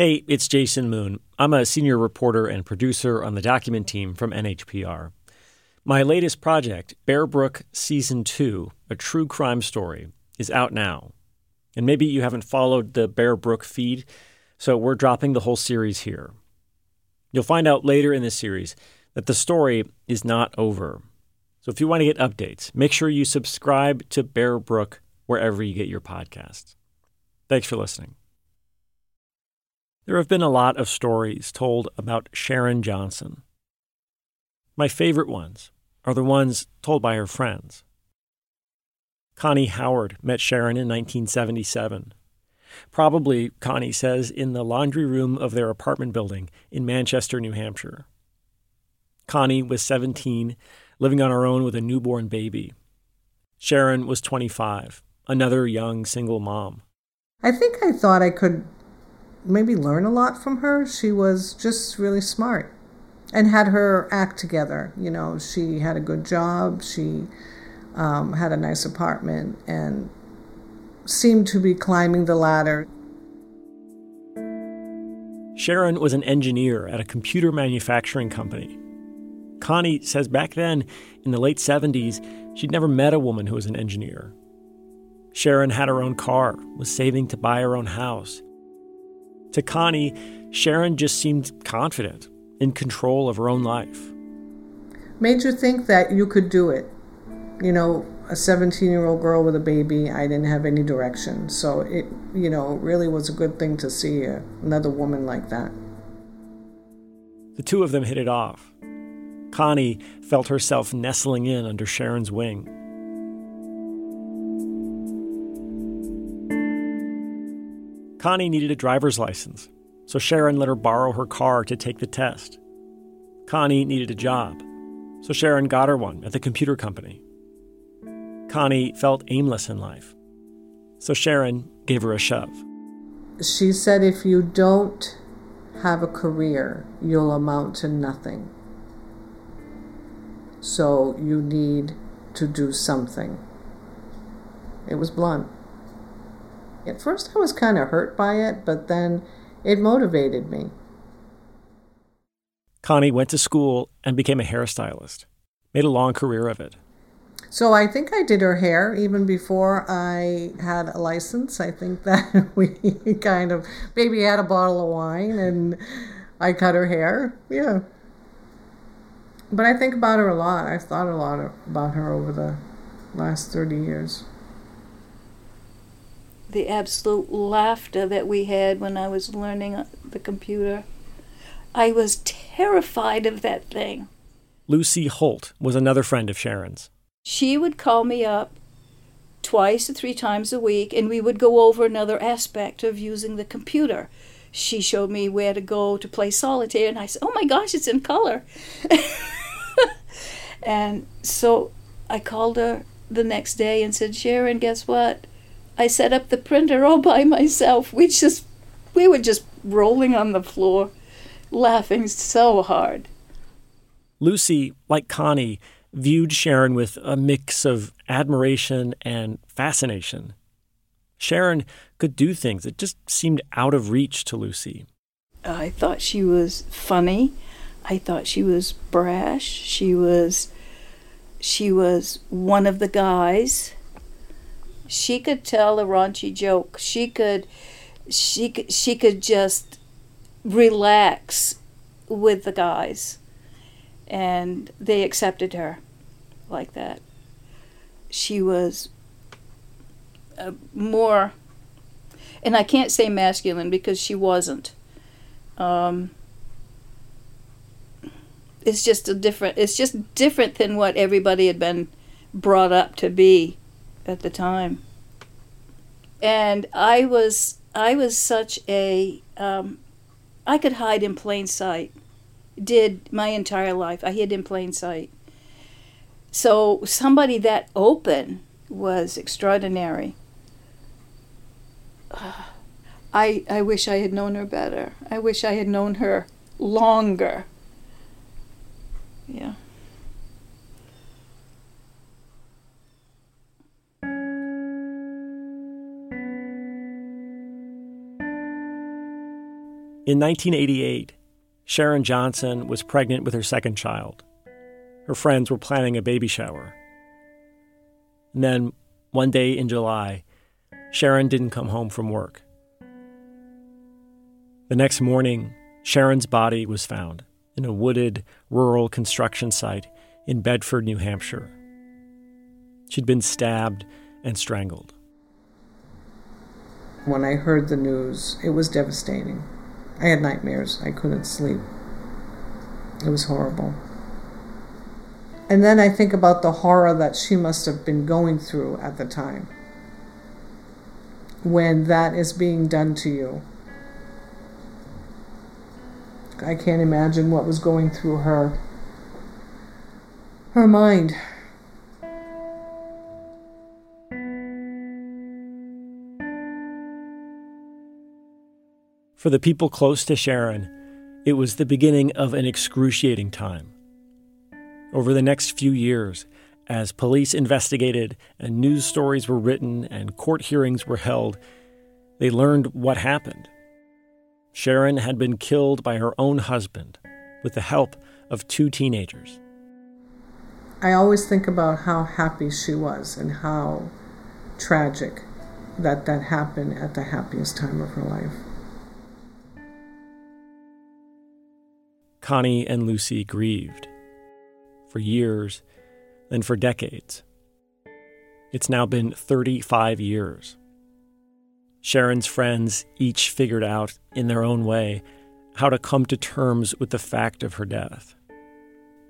Hey, it's Jason Moon. I'm a senior reporter and producer on the document team from NHPR. My latest project, Bear Brook Season 2, a true crime story, is out now. And maybe you haven't followed the Bear Brook feed, so we're dropping the whole series here. You'll find out later in this series that the story is not over. So if you want to get updates, make sure you subscribe to Bear Brook wherever you get your podcasts. Thanks for listening. There have been a lot of stories told about Sharon Johnson. My favorite ones are the ones told by her friends. Connie Howard met Sharon in 1977. Probably, Connie says, in the laundry room of their apartment building in Manchester, New Hampshire. Connie was 17, living on her own with a newborn baby. Sharon was 25, another young single mom. I think I thought I could maybe learn a lot from her. She was just really smart and had her act together. You know, she had a good job, she um, had a nice apartment, and seemed to be climbing the ladder. Sharon was an engineer at a computer manufacturing company. Connie says back then, in the late 70s, she'd never met a woman who was an engineer. Sharon had her own car, was saving to buy her own house. To Connie, Sharon just seemed confident, in control of her own life. Made you think that you could do it. You know, a 17 year old girl with a baby, I didn't have any direction. So it, you know, really was a good thing to see another woman like that. The two of them hit it off. Connie felt herself nestling in under Sharon's wing. Connie needed a driver's license, so Sharon let her borrow her car to take the test. Connie needed a job, so Sharon got her one at the computer company. Connie felt aimless in life, so Sharon gave her a shove. She said, if you don't have a career, you'll amount to nothing. So you need to do something. It was blunt. At first, I was kind of hurt by it, but then it motivated me. Connie went to school and became a hairstylist, made a long career of it. So I think I did her hair even before I had a license. I think that we kind of maybe had a bottle of wine and I cut her hair. Yeah. But I think about her a lot. I've thought a lot about her over the last 30 years the absolute laughter that we had when I was learning uh, the computer. I was terrified of that thing. Lucy Holt was another friend of Sharon's. She would call me up twice or three times a week, and we would go over another aspect of using the computer. She showed me where to go to play solitaire, and I said, Oh my gosh, it's in color. and so I called her the next day and said, Sharon, guess what? I set up the printer all by myself. We just, we were just rolling on the floor, laughing so hard. Lucy, like Connie, viewed Sharon with a mix of admiration and fascination. Sharon could do things that just seemed out of reach to Lucy. I thought she was funny. I thought she was brash. She was she was one of the guys she could tell a raunchy joke. She could she could she could just relax with the guys and they accepted her like that. She was uh, more and I can't say masculine because she wasn't. Um, it's just a different it's just different than what everybody had been brought up to be at the time. And I was I was such a um, I could hide in plain sight. Did my entire life. I hid in plain sight. So somebody that open was extraordinary. I I wish I had known her better. I wish I had known her longer. Yeah. In 1988, Sharon Johnson was pregnant with her second child. Her friends were planning a baby shower. And then, one day in July, Sharon didn't come home from work. The next morning, Sharon's body was found in a wooded rural construction site in Bedford, New Hampshire. She'd been stabbed and strangled. When I heard the news, it was devastating. I had nightmares. I couldn't sleep. It was horrible. And then I think about the horror that she must have been going through at the time when that is being done to you. I can't imagine what was going through her her mind. For the people close to Sharon, it was the beginning of an excruciating time. Over the next few years, as police investigated and news stories were written and court hearings were held, they learned what happened. Sharon had been killed by her own husband with the help of two teenagers. I always think about how happy she was and how tragic that that happened at the happiest time of her life. Connie and Lucy grieved for years, then for decades. It's now been 35 years. Sharon's friends each figured out, in their own way, how to come to terms with the fact of her death,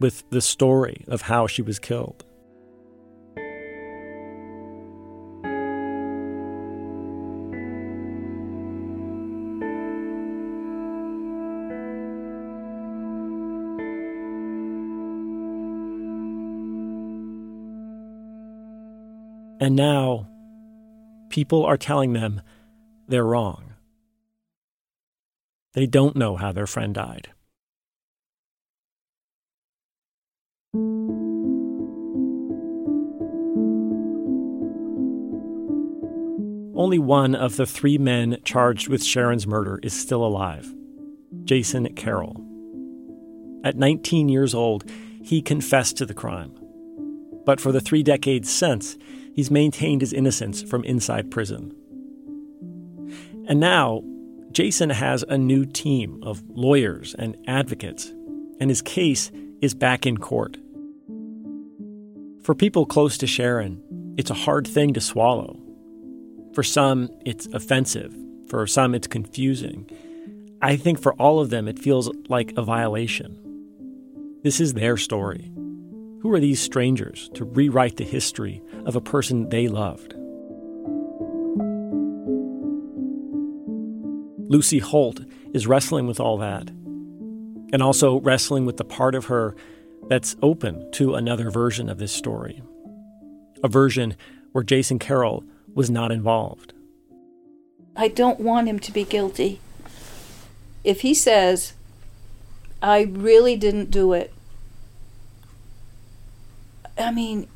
with the story of how she was killed. And now, people are telling them they're wrong. They don't know how their friend died. Only one of the three men charged with Sharon's murder is still alive Jason Carroll. At 19 years old, he confessed to the crime. But for the three decades since, he's maintained his innocence from inside prison. And now, Jason has a new team of lawyers and advocates, and his case is back in court. For people close to Sharon, it's a hard thing to swallow. For some, it's offensive. For some, it's confusing. I think for all of them, it feels like a violation. This is their story. Who are these strangers to rewrite the history of a person they loved? Lucy Holt is wrestling with all that, and also wrestling with the part of her that's open to another version of this story. A version where Jason Carroll was not involved. I don't want him to be guilty. If he says, I really didn't do it, I mean,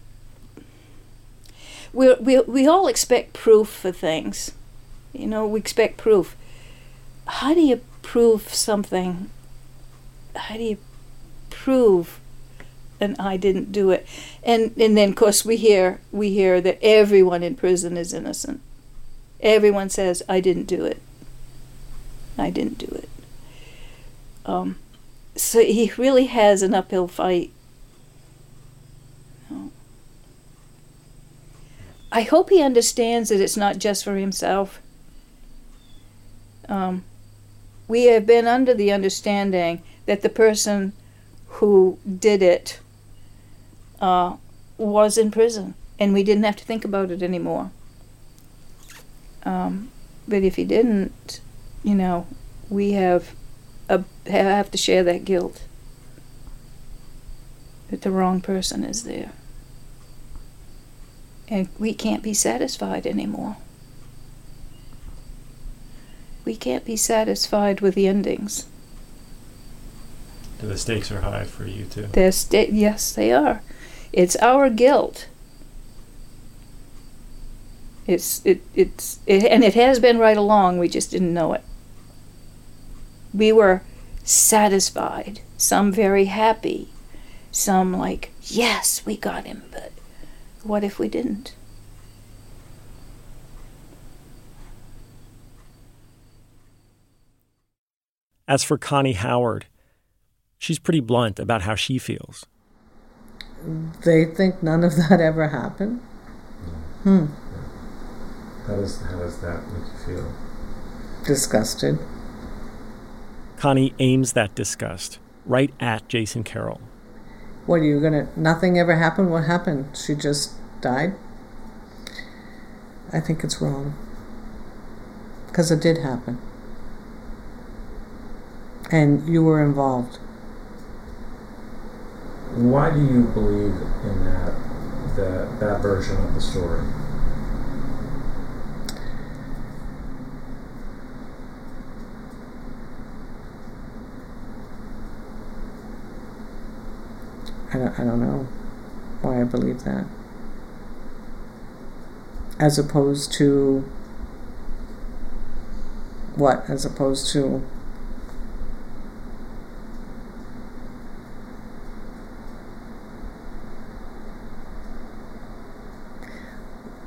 we we we all expect proof for things. You know, we expect proof. How do you prove something? How do you prove and I didn't do it? And and then of course we hear we hear that everyone in prison is innocent. Everyone says I didn't do it. I didn't do it. Um, so he really has an uphill fight I hope he understands that it's not just for himself. Um, we have been under the understanding that the person who did it uh, was in prison, and we didn't have to think about it anymore. Um, but if he didn't, you know, we have a, have to share that guilt that the wrong person is there and we can't be satisfied anymore. We can't be satisfied with the endings. The stakes are high for you too. They're sta- yes, they are. It's our guilt. It's it it's it, and it has been right along. We just didn't know it. we were satisfied, some very happy, some like, yes, we got him, but what if we didn't? As for Connie Howard, she's pretty blunt about how she feels. They think none of that ever happened. Hmm. How does how does that make you feel? Disgusted. Connie aims that disgust right at Jason Carroll. What are you gonna? Nothing ever happened. What happened? She just died. I think it's wrong. Because it did happen. And you were involved. Why do you believe in that that that version of the story? I don't, I don't know why I believe that. As opposed to what? As opposed to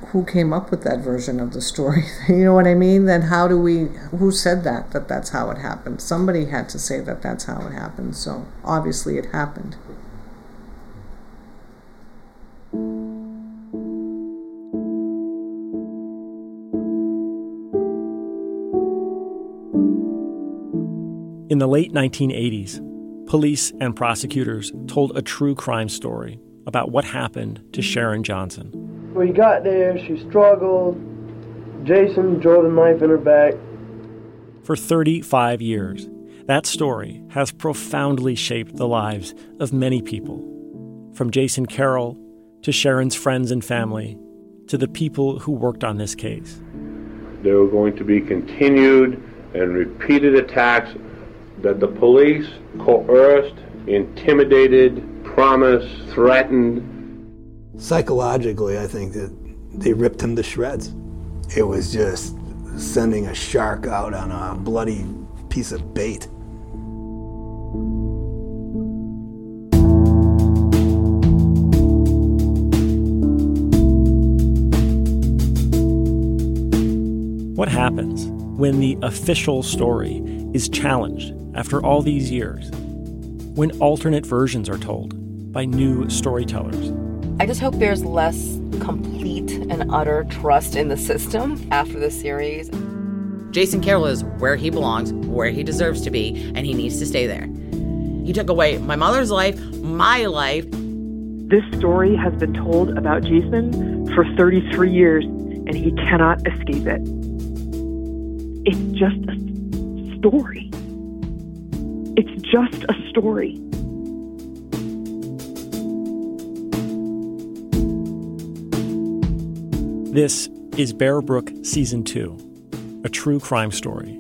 who came up with that version of the story? You know what i mean? Then how do we who said that that that's how it happened? Somebody had to say that that's how it happened. So obviously it happened In the late 1980s, police and prosecutors told a true crime story about what happened to Sharon Johnson. We got there, she struggled. Jason drove a knife in her back. For 35 years, that story has profoundly shaped the lives of many people, from Jason Carroll to Sharon's friends and family to the people who worked on this case. There were going to be continued and repeated attacks that the police coerced, intimidated, promised, threatened. Psychologically, I think that they ripped him to shreds. It was just sending a shark out on a bloody piece of bait. What happens when the official story is challenged after all these years? When alternate versions are told by new storytellers? I just hope there's less complete and utter trust in the system after the series. Jason Carroll is where he belongs, where he deserves to be, and he needs to stay there. He took away my mother's life, my life. This story has been told about Jason for 33 years, and he cannot escape it. It's just a story. Just a story. This is Bear Brook Season 2, a true crime story.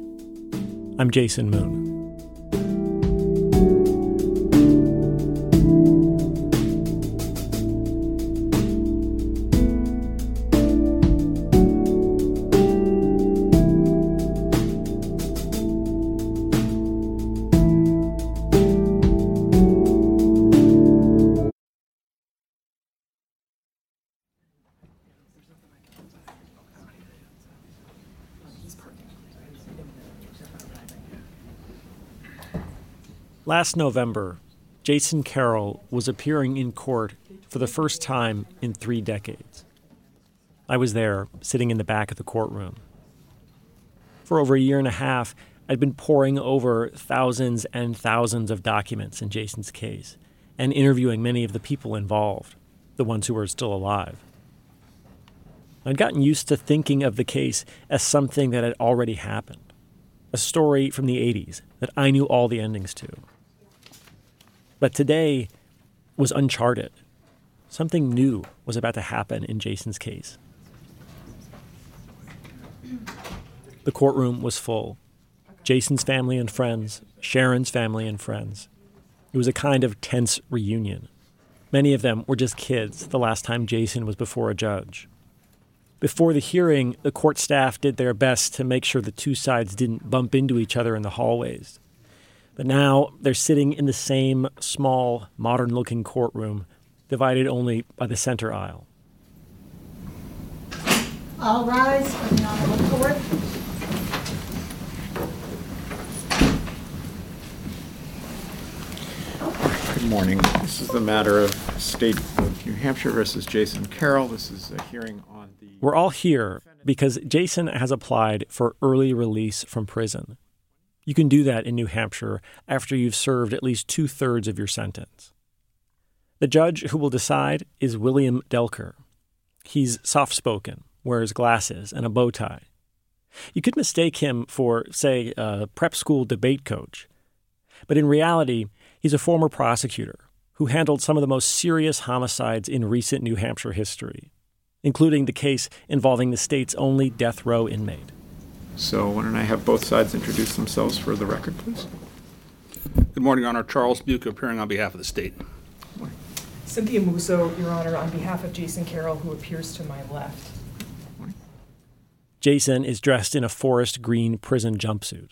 I'm Jason Moon. Last November, Jason Carroll was appearing in court for the first time in three decades. I was there, sitting in the back of the courtroom. For over a year and a half, I'd been poring over thousands and thousands of documents in Jason's case and interviewing many of the people involved, the ones who were still alive. I'd gotten used to thinking of the case as something that had already happened, a story from the 80s that I knew all the endings to. But today was uncharted. Something new was about to happen in Jason's case. The courtroom was full. Jason's family and friends, Sharon's family and friends. It was a kind of tense reunion. Many of them were just kids the last time Jason was before a judge. Before the hearing, the court staff did their best to make sure the two sides didn't bump into each other in the hallways. But now they're sitting in the same small, modern looking courtroom, divided only by the center aisle. All rise for the honorable court. Good morning. This is the matter of State of New Hampshire versus Jason Carroll. This is a hearing on the. We're all here because Jason has applied for early release from prison. You can do that in New Hampshire after you've served at least two thirds of your sentence. The judge who will decide is William Delker. He's soft spoken, wears glasses and a bow tie. You could mistake him for, say, a prep school debate coach. But in reality, he's a former prosecutor who handled some of the most serious homicides in recent New Hampshire history, including the case involving the state's only death row inmate. So, why don't I have both sides introduce themselves for the record, please? Good morning, Your Honor. Charles Buca appearing on behalf of the state. Cynthia Mousseau, Your Honor, on behalf of Jason Carroll, who appears to my left. Jason is dressed in a forest green prison jumpsuit.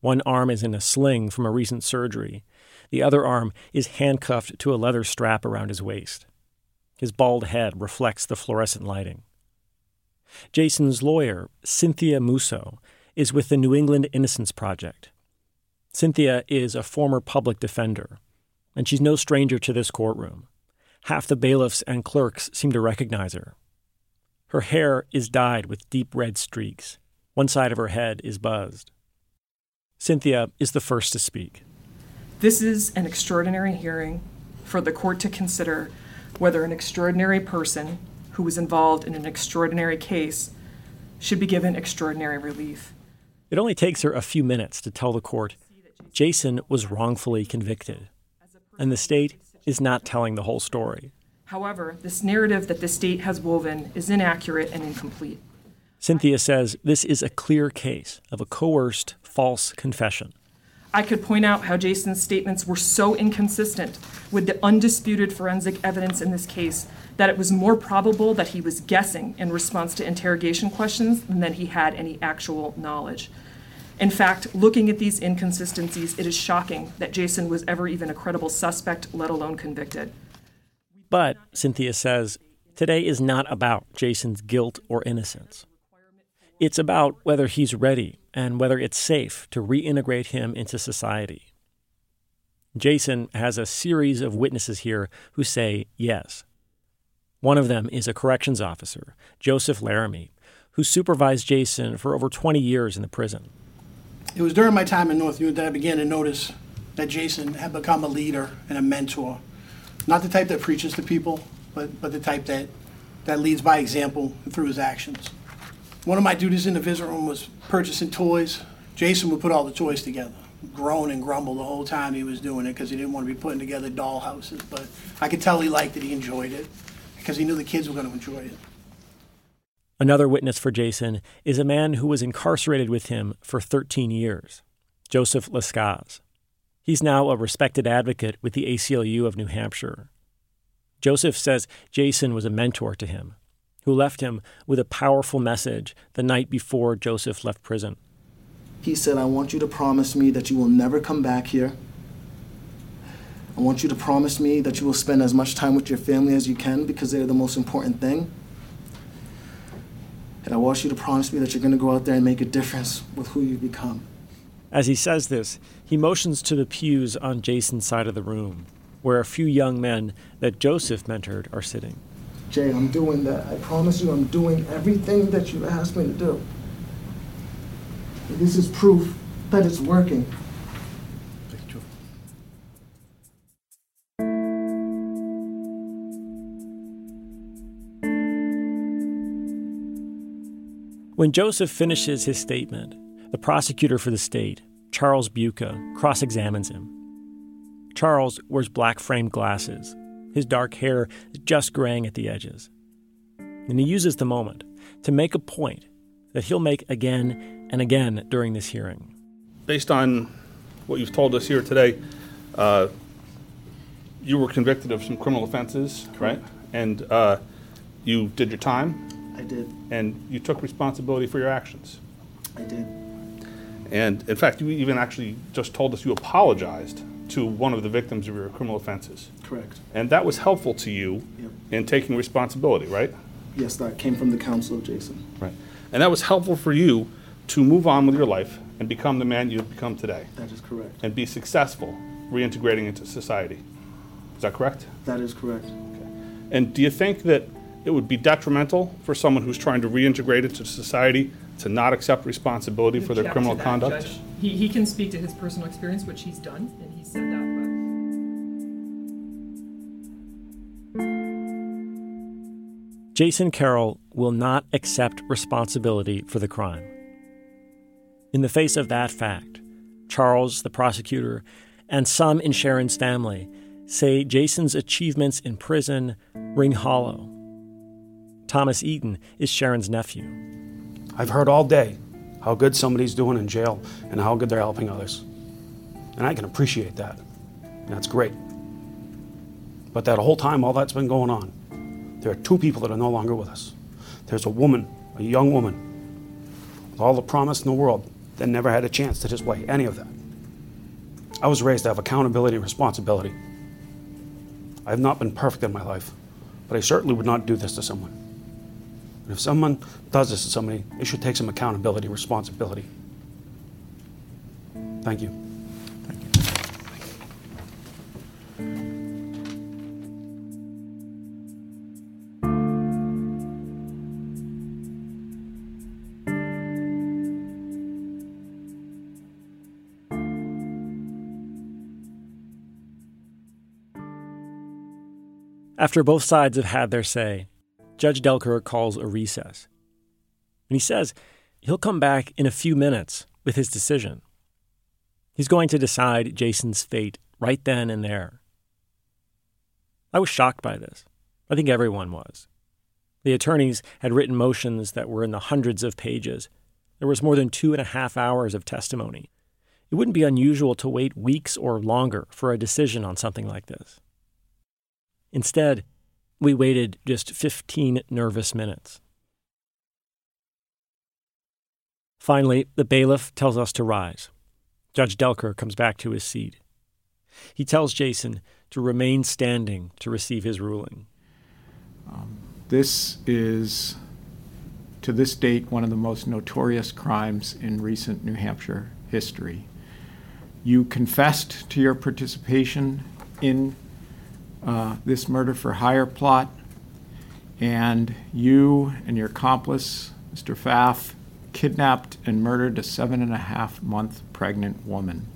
One arm is in a sling from a recent surgery. The other arm is handcuffed to a leather strap around his waist. His bald head reflects the fluorescent lighting. Jason's lawyer, Cynthia Mousseau, is with the New England Innocence Project. Cynthia is a former public defender, and she's no stranger to this courtroom. Half the bailiffs and clerks seem to recognize her. Her hair is dyed with deep red streaks. One side of her head is buzzed. Cynthia is the first to speak. This is an extraordinary hearing for the court to consider whether an extraordinary person who was involved in an extraordinary case should be given extraordinary relief. It only takes her a few minutes to tell the court Jason was wrongfully convicted, and the state is not telling the whole story. However, this narrative that the state has woven is inaccurate and incomplete. Cynthia says this is a clear case of a coerced false confession. I could point out how Jason's statements were so inconsistent with the undisputed forensic evidence in this case that it was more probable that he was guessing in response to interrogation questions than that he had any actual knowledge. In fact, looking at these inconsistencies, it is shocking that Jason was ever even a credible suspect, let alone convicted. But, Cynthia says, today is not about Jason's guilt or innocence. It's about whether he's ready and whether it's safe to reintegrate him into society. Jason has a series of witnesses here who say yes. One of them is a corrections officer, Joseph Laramie, who supervised Jason for over 20 years in the prison. It was during my time in Northview that I began to notice that Jason had become a leader and a mentor. Not the type that preaches to people, but, but the type that, that leads by example through his actions. One of my duties in the visit room was purchasing toys. Jason would put all the toys together, groan and grumble the whole time he was doing it because he didn't want to be putting together doll houses. But I could tell he liked it, he enjoyed it, because he knew the kids were going to enjoy it. Another witness for Jason is a man who was incarcerated with him for 13 years, Joseph Lascaze. He's now a respected advocate with the ACLU of New Hampshire. Joseph says Jason was a mentor to him, who left him with a powerful message the night before Joseph left prison. He said, I want you to promise me that you will never come back here. I want you to promise me that you will spend as much time with your family as you can because they're the most important thing. And I want you to promise me that you're going to go out there and make a difference with who you become. As he says this, he motions to the pews on Jason's side of the room, where a few young men that Joseph mentored are sitting. Jay, I'm doing that. I promise you, I'm doing everything that you asked me to do. This is proof that it's working. When Joseph finishes his statement, the prosecutor for the state, Charles Buca, cross examines him. Charles wears black framed glasses. His dark hair is just graying at the edges. And he uses the moment to make a point that he'll make again and again during this hearing. Based on what you've told us here today, uh, you were convicted of some criminal offenses, right? And uh, you did your time. I did. And you took responsibility for your actions. I did. And in fact, you even actually just told us you apologized to one of the victims of your criminal offenses. Correct. And that was helpful to you Yep. in taking responsibility, right? Yes, that came from the counsel of Jason. Right. And that was helpful for you to move on with your life and become the man you've become today That is correct. and be successful reintegrating into society. Is that correct? That is correct. Okay. And do you think that it would be detrimental for someone who's trying to reintegrate into society to not accept responsibility for their criminal conduct? He, he can speak to his personal experience, which he's done, and he said that. Jason Carroll will not accept responsibility for the crime. In the face of that fact, Charles, the prosecutor, and some in Sharon's family say Jason's achievements in prison ring hollow. Thomas Eaton is Sharon's nephew. I've heard all day how good somebody's doing in jail and how good they're helping others. And I can appreciate that. That's great. But that whole time, all that's been going on, there are two people that are no longer with us. There's a woman, a young woman, with all the promise in the world that never had a chance to display any of that. I was raised to have accountability and responsibility. I have not been perfect in my life, but I certainly would not do this to someone. And if someone does this to somebody, they should take some accountability and responsibility. Thank you. After both sides have had their say, Judge Delker calls a recess. And he says he'll come back in a few minutes with his decision. He's going to decide Jason's fate right then and there. I was shocked by this. I think everyone was. The attorneys had written motions that were in the hundreds of pages. There was more than two and a half hours of testimony. It wouldn't be unusual to wait weeks or longer for a decision on something like this. Instead, we waited just 15 nervous minutes. Finally, the bailiff tells us to rise. Judge Delker comes back to his seat. He tells Jason to remain standing to receive his ruling. Um, this is, to this date, one of the most notorious crimes in recent New Hampshire history. You confessed to your participation in uh, this murder for hire plot, and you and your accomplice, Mr. Pfaff, kidnapped and murdered a seven and a half month pregnant woman.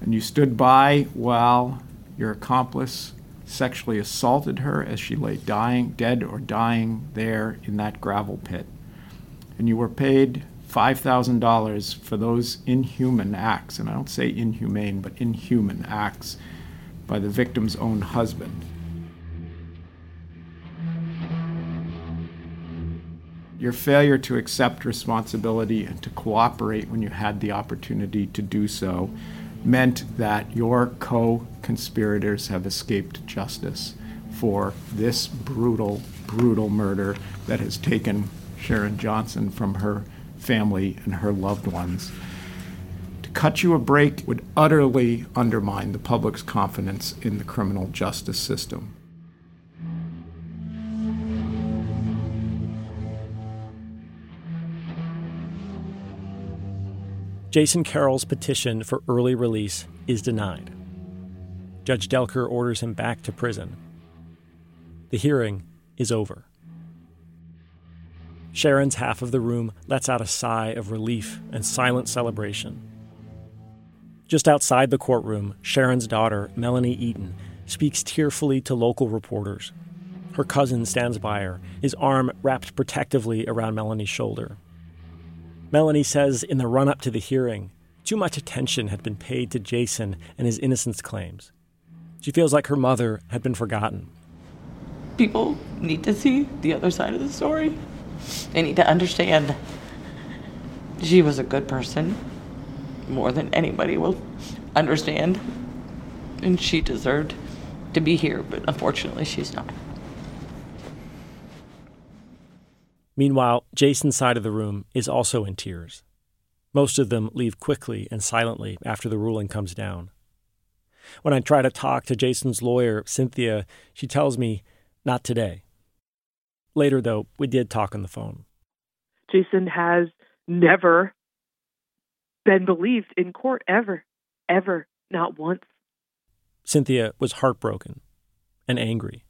And you stood by while your accomplice sexually assaulted her as she lay dying, dead or dying there in that gravel pit. And you were paid $5,000 for those inhuman acts, and I don't say inhumane, but inhuman acts by the victim's own husband. Your failure to accept responsibility and to cooperate when you had the opportunity to do so meant that your co conspirators have escaped justice for this brutal, brutal murder that has taken Sharon Johnson from her family and her loved ones. Cut you a break would utterly undermine the public's confidence in the criminal justice system. Jason Carroll's petition for early release is denied. Judge Delker orders him back to prison. The hearing is over. Sharon's half of the room lets out a sigh of relief and silent celebration. Just outside the courtroom, Sharon's daughter, Melanie Eaton, speaks tearfully to local reporters. Her cousin stands by her, his arm wrapped protectively around Melanie's shoulder. Melanie says in the run up to the hearing, too much attention had been paid to Jason and his innocence claims. She feels like her mother had been forgotten. People need to see the other side of the story. They need to understand she was a good person more than anybody will understand. And she deserved to be here, but unfortunately, she's not. Meanwhile, Jason's side of the room is also in tears. Most of them leave quickly and silently after the ruling comes down. When I try to talk to Jason's lawyer, Cynthia, she tells me, not today. Later, though, we did talk on the phone. Jason has never been believed in court ever, ever, not once. Cynthia was heartbroken and angry.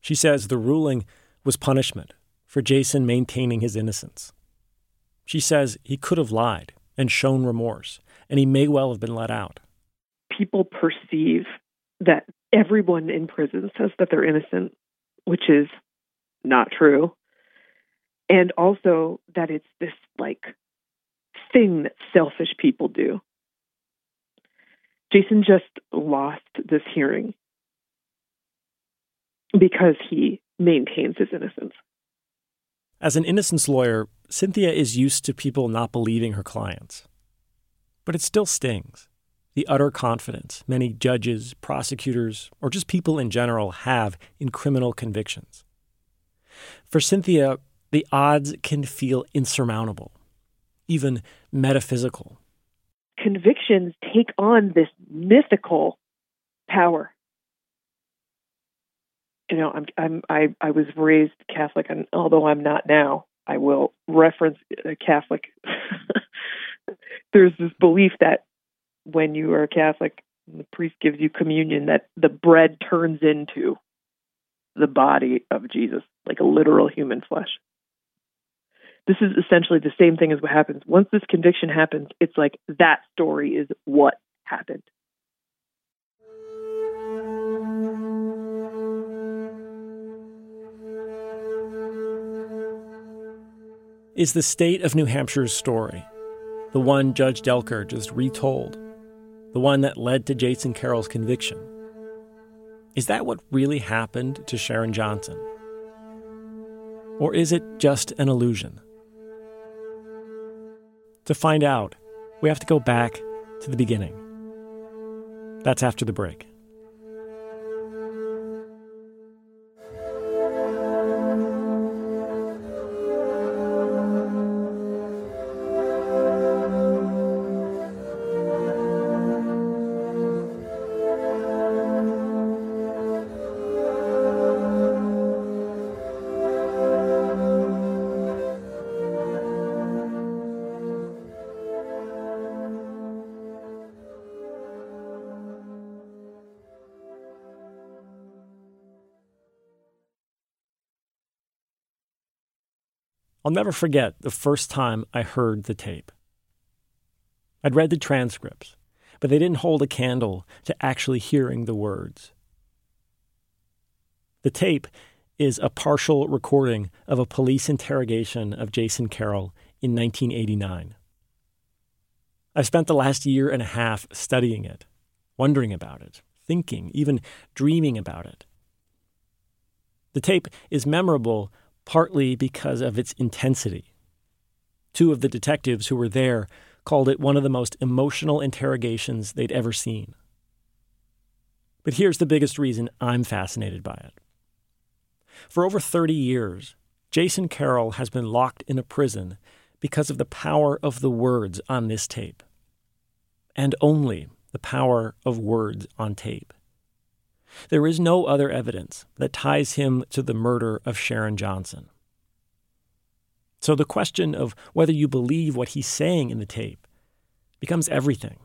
She says the ruling was punishment for Jason maintaining his innocence. She says he could have lied and shown remorse, and he may well have been let out. People perceive that everyone in prison says that they're innocent, which is not true. And also that it's this like thing that selfish people do. Jason just lost this hearing because he maintains his innocence. As an innocence lawyer, Cynthia is used to people not believing her clients. But it still stings. The utter confidence many judges, prosecutors, or just people in general have in criminal convictions. For Cynthia, the odds can feel insurmountable, even metaphysical. Convictions take on this mythical power. You know, I'm, I'm, I, I was raised Catholic, and although I'm not now, I will reference a Catholic. There's this belief that when you are a Catholic, the priest gives you communion, that the bread turns into the body of Jesus, like a literal human flesh. This is essentially the same thing as what happens. Once this conviction happens, it's like that story is what happened. Is the state of New Hampshire's story, the one Judge Delker just retold, the one that led to Jason Carroll's conviction, is that what really happened to Sharon Johnson? Or is it just an illusion? To find out, we have to go back to the beginning. That's after the break. I'll never forget the first time I heard the tape. I'd read the transcripts, but they didn't hold a candle to actually hearing the words. The tape is a partial recording of a police interrogation of Jason Carroll in 1989. I've spent the last year and a half studying it, wondering about it, thinking, even dreaming about it. The tape is memorable partly because of its intensity. Two of the detectives who were there called it one of the most emotional interrogations they'd ever seen. But here's the biggest reason I'm fascinated by it. For over 30 years, Jason Carroll has been locked in a prison because of the power of the words on this tape. And only the power of words on tape. There is no other evidence that ties him to the murder of Sharon Johnson. So the question of whether you believe what he's saying in the tape becomes everything.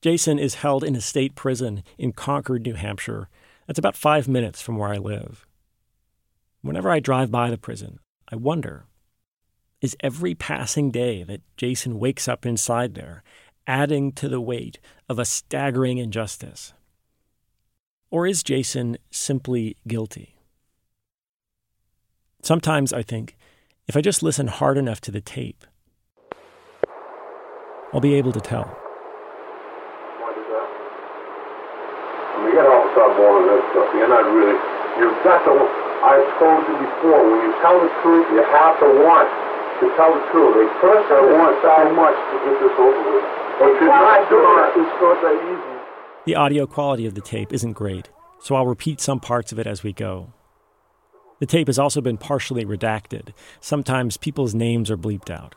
Jason is held in a state prison in Concord, New Hampshire. That's about five minutes from where I live. Whenever I drive by the prison, I wonder is every passing day that Jason wakes up inside there adding to the weight of a staggering injustice? Or is Jason simply guilty? Sometimes I think if I just listen hard enough to the tape, I'll be able to tell. You gotta help stop all of this stuff. You're not really. You've got to. I told you before. When you tell the truth, you have to want to tell the truth. They first I want so much to get this over with. But you're not doing it. It's not that easy. The audio quality of the tape isn't great, so I'll repeat some parts of it as we go. The tape has also been partially redacted. Sometimes people's names are bleeped out.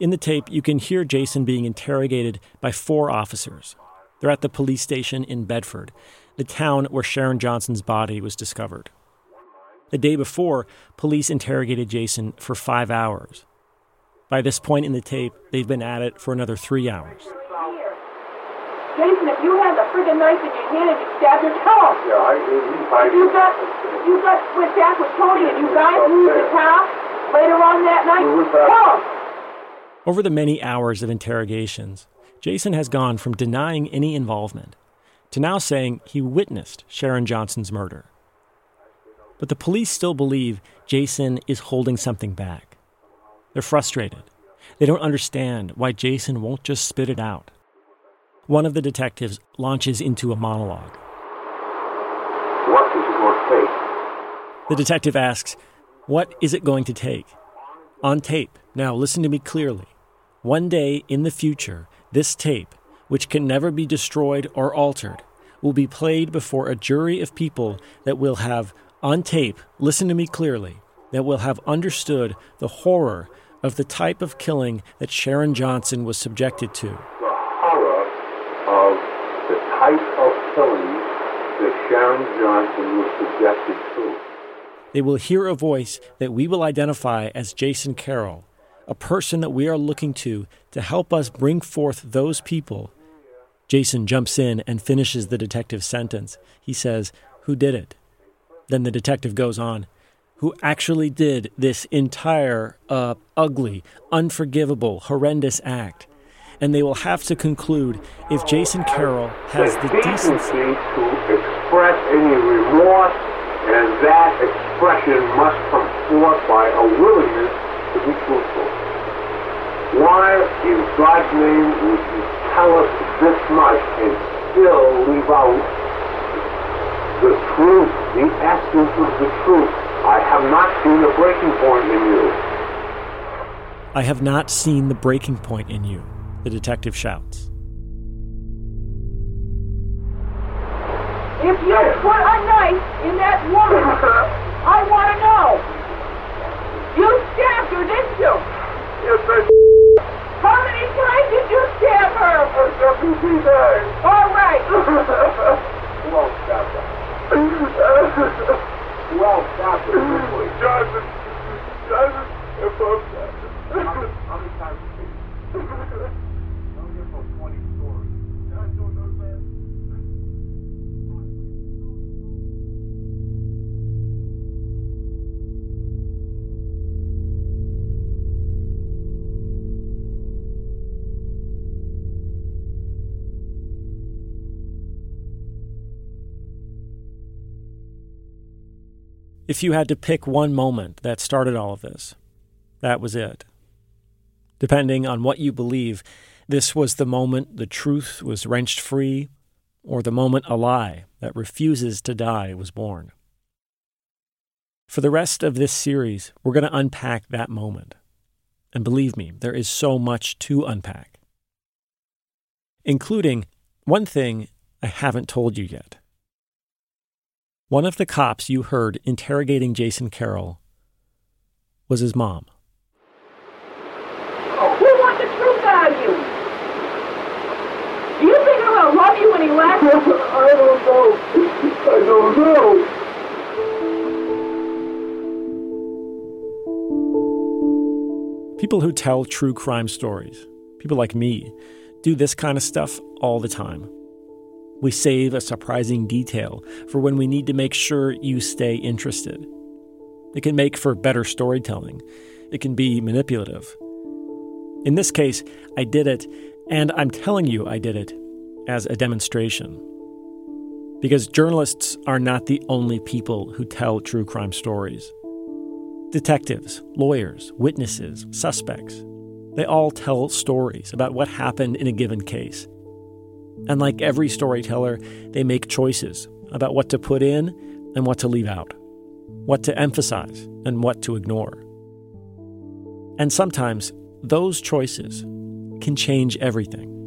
In the tape, you can hear Jason being interrogated by four officers. They're at the police station in Bedford, the town where Sharon Johnson's body was discovered. The day before, police interrogated Jason for five hours. By this point in the tape, they've been at it for another three hours. Jason, if you had the friggin' knife in your hand and you stabbed your tell. Yeah, I, I, If you got, if you got went back with Tony and you guys moved the car later on that night, tell. Over the many hours of interrogations, Jason has gone from denying any involvement to now saying he witnessed Sharon Johnson's murder. But the police still believe Jason is holding something back. They're frustrated. They don't understand why Jason won't just spit it out. One of the detectives launches into a monologue. what is it going to take? The detective asks, What is it going to take? On tape, now listen to me clearly. One day in the future, this tape, which can never be destroyed or altered, will be played before a jury of people that will have, on tape, listen to me clearly, that will have understood the horror of the type of killing that Sharon Johnson was subjected to. Of of killing that Sharon Johnson was subjected to. They will hear a voice that we will identify as Jason Carroll, a person that we are looking to to help us bring forth those people. Jason jumps in and finishes the detective's sentence. He says, Who did it? Then the detective goes on, Who actually did this entire, uh, ugly, unforgivable, horrendous act? And they will have to conclude if Jason Carroll has the decency. decency to express any remorse, and that expression must come forth by a willingness to be truthful. Why, in God's name, would you tell us this much and still leave out the truth, the essence of the truth? I have not seen the breaking point in you. I have not seen the breaking point in you, the detective shouts. If you put a knife in that woman, I want to know. If you had to pick one moment that started all of this, that was it. Depending on what you believe, this was the moment the truth was wrenched free, or the moment a lie that refuses to die was born. For the rest of this series, we're going to unpack that moment. And believe me, there is so much to unpack, including one thing I haven't told you yet. One of the cops you heard interrogating Jason Carroll was his mom. Oh, who wants the truth out of you? Do you think I'm gonna love you when he left? I don't know. I don't know. People who tell true crime stories, people like me, do this kind of stuff all the time. We save a surprising detail for when we need to make sure you stay interested. It can make for better storytelling. It can be manipulative. In this case, I did it, and I'm telling you I did it, as a demonstration. Because journalists are not the only people who tell true crime stories. Detectives, lawyers, witnesses, suspects, they all tell stories about what happened in a given case. And like every storyteller, they make choices about what to put in and what to leave out, what to emphasize and what to ignore. And sometimes those choices can change everything.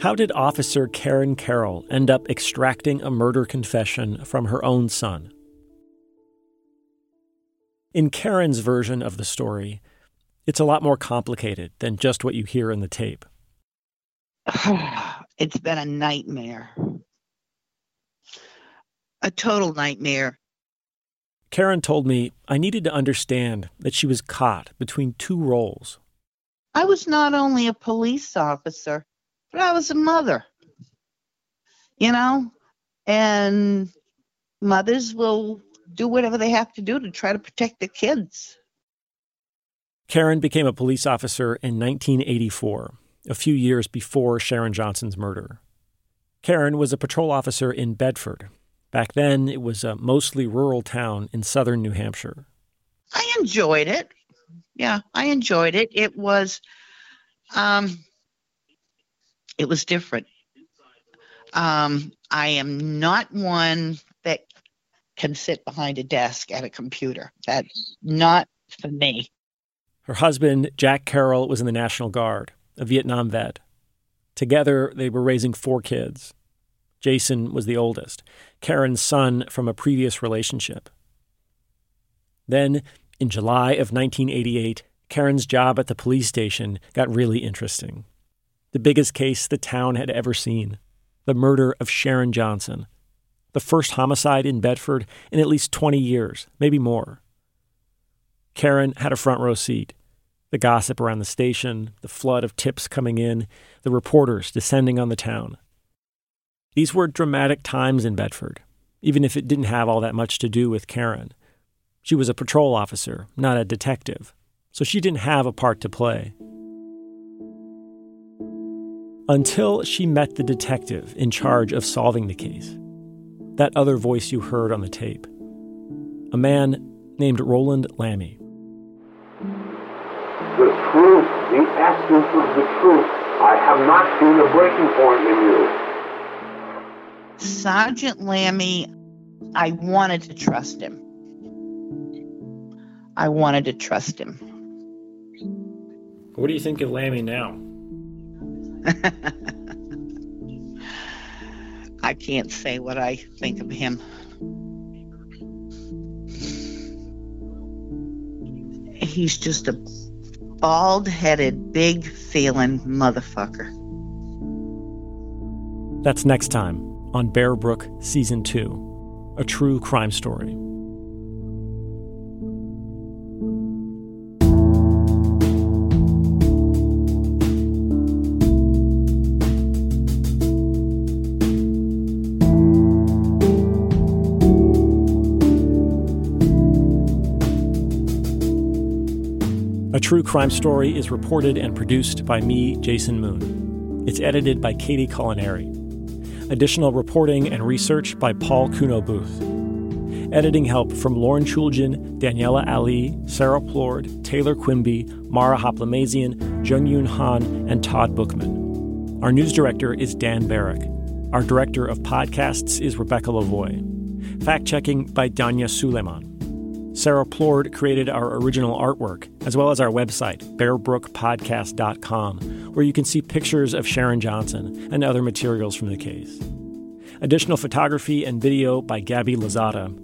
How did Officer Karen Carroll end up extracting a murder confession from her own son? In Karen's version of the story, it's a lot more complicated than just what you hear in the tape. it's been a nightmare. A total nightmare. Karen told me I needed to understand that she was caught between two roles. I was not only a police officer, but I was a mother. You know? And mothers will do whatever they have to do to try to protect their kids. Karen became a police officer in 1984, a few years before Sharon Johnson's murder. Karen was a patrol officer in Bedford. Back then, it was a mostly rural town in southern New Hampshire. I enjoyed it. Yeah, I enjoyed it. It was um it was different. Um I am not one that can sit behind a desk at a computer. That's not for me. Her husband, Jack Carroll, was in the National Guard, a Vietnam vet. Together, they were raising four kids. Jason was the oldest, Karen's son from a previous relationship. Then, in July of 1988, Karen's job at the police station got really interesting. The biggest case the town had ever seen the murder of Sharon Johnson, the first homicide in Bedford in at least 20 years, maybe more. Karen had a front row seat. The gossip around the station, the flood of tips coming in, the reporters descending on the town. These were dramatic times in Bedford, even if it didn't have all that much to do with Karen. She was a patrol officer, not a detective, so she didn't have a part to play. Until she met the detective in charge of solving the case that other voice you heard on the tape. A man named Roland Lammy. The truth, the essence of the truth. I have not seen a breaking point in you. Sergeant Lammy, I wanted to trust him. I wanted to trust him. What do you think of Lammy now? I can't say what I think of him. He's just a bald headed, big feeling motherfucker. That's next time on Bear Brook Season 2, a true crime story. True Crime Story is reported and produced by me, Jason Moon. It's edited by Katie Colaneri. Additional reporting and research by Paul Cuno-Booth. Editing help from Lauren Chooljian, Daniela Allee, Sarah Plourde, Taylor Quimby, Mara Hoplamazian, Jung Yoon Han, and Todd Bookman. Our news director is Dan Barrick. Our director of podcasts is Rebecca Lavoie. Fact checking by Danya Suleiman. Sarah Plourde created our original artwork, as well as our website, bearbrookpodcast.com, where you can see pictures of Sharon Johnson and other materials from the case. Additional photography and video by Gabby Lozada.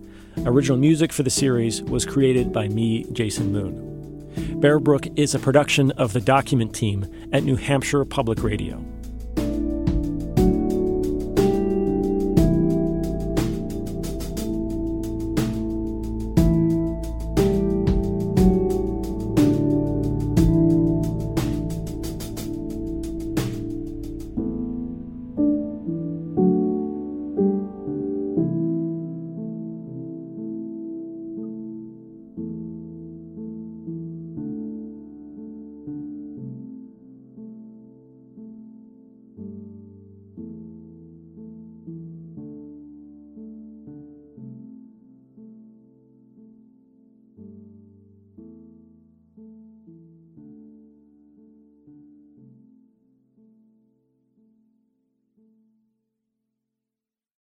Original music for the series was created by me, Jason Moon. Bear Brook is a production of the Document Team at New Hampshire Public Radio.